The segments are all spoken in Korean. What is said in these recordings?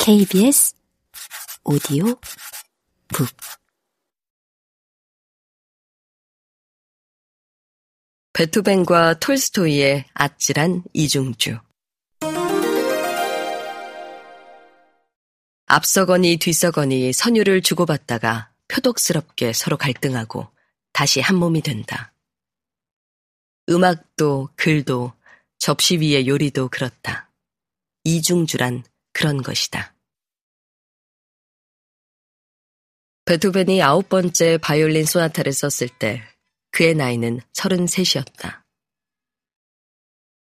KBS 오디오 북 베토벤과 톨스토이의 아찔한 이중주 앞서거니 뒤서거니 선율을 주고받다가 표독스럽게 서로 갈등하고 다시 한 몸이 된다. 음악도 글도 접시 위의 요리도 그렇다. 이중주란 그런 것이다. 베토벤이 아홉 번째 바이올린 소나타를 썼을 때 그의 나이는 33이었다.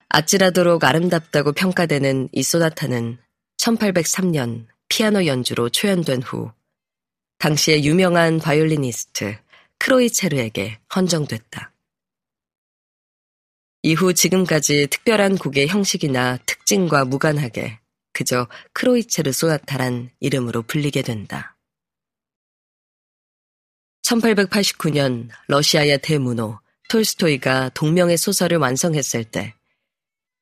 아찔하도록 아름답다고 평가되는 이 소나타는 1803년 피아노 연주로 초연된 후 당시의 유명한 바이올리니스트 크로이체르에게 헌정됐다. 이후 지금까지 특별한 곡의 형식이나 특징과 무관하게 그저 크로이체르 소나타란 이름으로 불리게 된다. 1889년 러시아의 대문호 톨스토이가 동명의 소설을 완성했을 때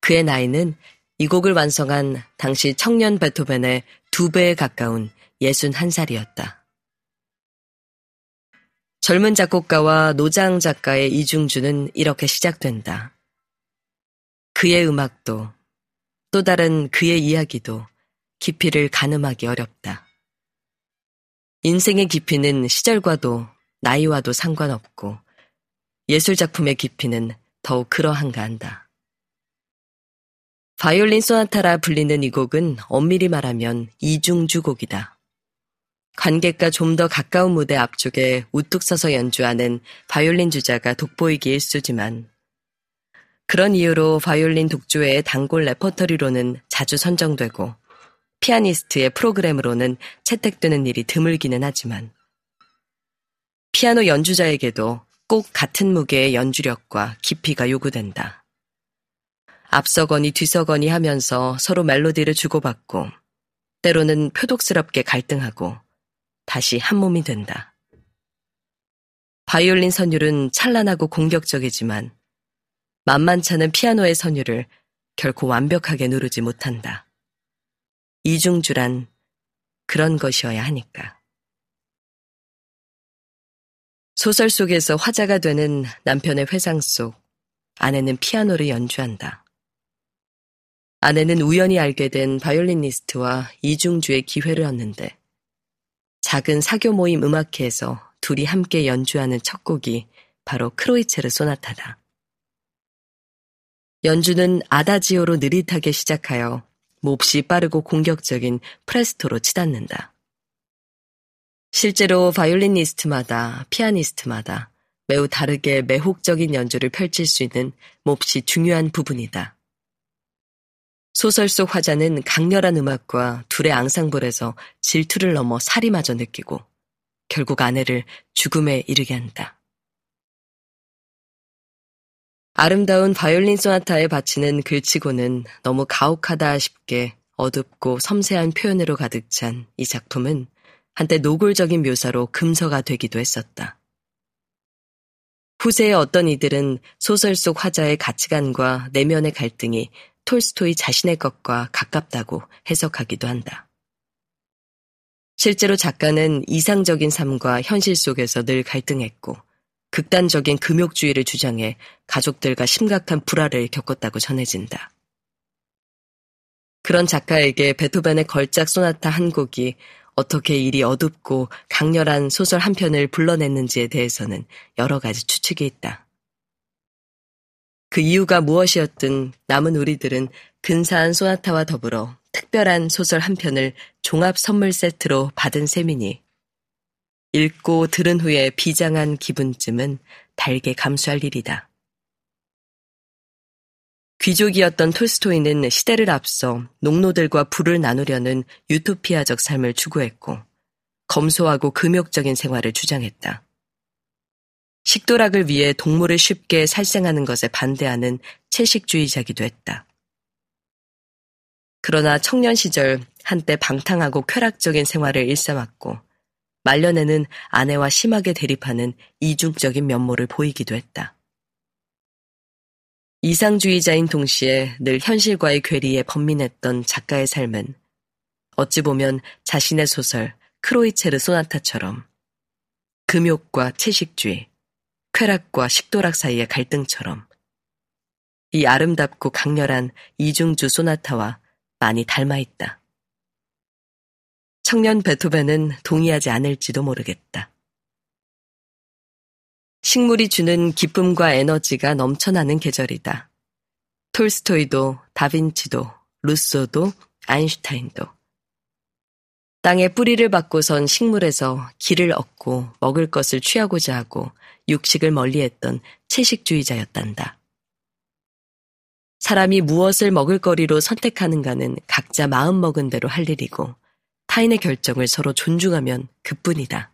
그의 나이는 이 곡을 완성한 당시 청년 베토벤의 두 배에 가까운 61살이었다. 젊은 작곡가와 노장 작가의 이중주는 이렇게 시작된다. 그의 음악도 또 다른 그의 이야기도 깊이를 가늠하기 어렵다. 인생의 깊이는 시절과도 나이와도 상관없고 예술작품의 깊이는 더욱 그러한가 한다. 바이올린 소나타라 불리는 이 곡은 엄밀히 말하면 이중주곡이다. 관객과 좀 더 가까운 무대 앞쪽에 우뚝 서서 연주하는 바이올린 주자가 돋보이기 일쑤지만 그런 이유로 바이올린 독주회의 단골 레퍼터리로는 자주 선정되고 피아니스트의 프로그램으로는 채택되는 일이 드물기는 하지만 피아노 연주자에게도 꼭 같은 무게의 연주력과 깊이가 요구된다. 앞서거니 뒤서거니 하면서 서로 멜로디를 주고받고 때로는 표독스럽게 갈등하고 다시 한 몸이 된다. 바이올린 선율은 찬란하고 공격적이지만 만만찮은 피아노의 선율을 결코 완벽하게 누르지 못한다. 이중주란 그런 것이어야 하니까. 소설 속에서 화자가 되는 남편의 회상 속 아내는 피아노를 연주한다. 아내는 우연히 알게 된 바이올리니스트와 이중주의 기회를 얻는데 작은 사교 모임 음악회에서 둘이 함께 연주하는 첫 곡이 바로 크로이체르 소나타다. 연주는 아다지오로 느릿하게 시작하여 몹시 빠르고 공격적인 프레스토로 치닫는다. 실제로 바이올리니스트마다 피아니스트마다 매우 다르게 매혹적인 연주를 펼칠 수 있는 몹시 중요한 부분이다. 소설 속 화자는 강렬한 음악과 둘의 앙상블에서 질투를 넘어 살이마저 느끼고 결국 아내를 죽음에 이르게 한다. 아름다운 바이올린 소나타에 바치는 글치고는 너무 가혹하다 싶게 어둡고 섬세한 표현으로 가득 찬 이 작품은 한때 노골적인 묘사로 금서가 되기도 했었다. 후세의 어떤 이들은 소설 속 화자의 가치관과 내면의 갈등이 톨스토이 자신의 것과 가깝다고 해석하기도 한다. 실제로 작가는 이상적인 삶과 현실 속에서 늘 갈등했고 극단적인 금욕주의를 주장해 가족들과 심각한 불화를 겪었다고 전해진다. 그런 작가에게 베토벤의 걸작 소나타 한 곡이 어떻게 이리 어둡고 강렬한 소설 한 편을 불러냈는지에 대해서는 여러 가지 추측이 있다. 그 이유가 무엇이었든 남은 우리들은 근사한 소나타와 더불어 특별한 소설 한 편을 종합 선물 세트로 받은 셈이니 읽고 들은 후에 비장한 기분쯤은 달게 감수할 일이다. 귀족이었던 톨스토이는 시대를 앞서 농노들과 부를 나누려는 유토피아적 삶을 추구했고 검소하고 금욕적인 생활을 주장했다. 식도락을 위해 동물을 쉽게 살생하는 것에 반대하는 채식주의자기도 했다. 그러나 청년 시절 한때 방탕하고 쾌락적인 생활을 일삼았고 말년에는 아내와 심하게 대립하는 이중적인 면모를 보이기도 했다. 이상주의자인 동시에 늘 현실과의 괴리에 번민했던 작가의 삶은 어찌 보면 자신의 소설 크로이체르 소나타처럼 금욕과 채식주의, 쾌락과 식도락 사이의 갈등처럼 이 아름답고 강렬한 이중주 소나타와 많이 닮아 있다. 청년 베토벤은 동의하지 않을지도 모르겠다. 식물이 주는 기쁨과 에너지가 넘쳐나는 계절이다. 톨스토이도, 다빈치도, 루소도, 아인슈타인도. 땅에 뿌리를 받고선 식물에서 길을 얻고 먹을 것을 취하고자 하고 육식을 멀리했던 채식주의자였단다. 사람이 무엇을 먹을 거리로 선택하는가는 각자 마음먹은 대로 할 일이고 타인의 결정을 서로 존중하면 그뿐이다.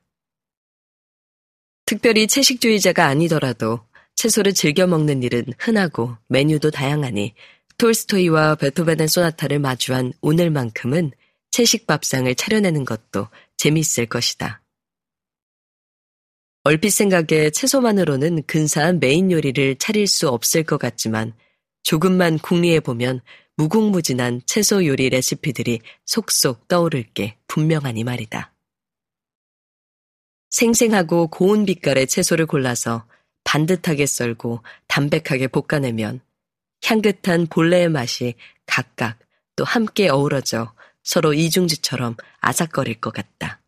특별히 채식주의자가 아니더라도 채소를 즐겨 먹는 일은 흔하고 메뉴도 다양하니 톨스토이와 베토벤의 소나타를 마주한 오늘만큼은 채식 밥상을 차려내는 것도 재미있을 것이다. 얼핏 생각에 채소만으로는 근사한 메인 요리를 차릴 수 없을 것 같지만 조금만 궁리해 보면 무궁무진한 채소 요리 레시피들이 속속 떠오를 게 분명하니 말이다. 생생하고 고운 빛깔의 채소를 골라서 반듯하게 썰고 담백하게 볶아내면 향긋한 본래의 맛이 각각 또 함께 어우러져 서로 이중지처럼 아삭거릴 것 같다.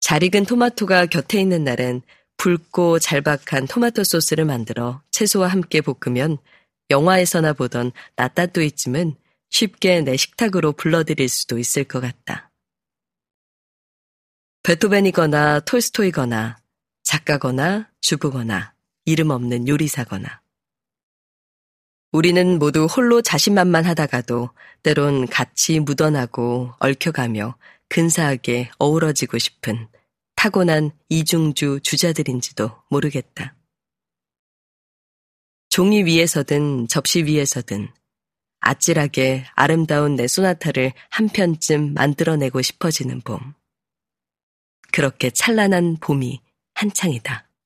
잘 익은 토마토가 곁에 있는 날엔 붉고 잘박한 토마토 소스를 만들어 채소와 함께 볶으면 영화에서나 보던 나따뚜이쯤은 쉽게 내 식탁으로 불러들일 수도 있을 것 같다. 베토벤이거나 톨스토이거나 작가거나 주부거나 이름 없는 요리사거나 우리는 모두 홀로 자신만만하다가도 때론 같이 묻어나고 얽혀가며 근사하게 어우러지고 싶은 타고난 이중주 주자들인지도 모르겠다. 종이 위에서든 접시 위에서든 아찔하게 아름다운 내 소나타를 한 편쯤 만들어내고 싶어지는 봄. 그렇게 찬란한 봄이 한창이다.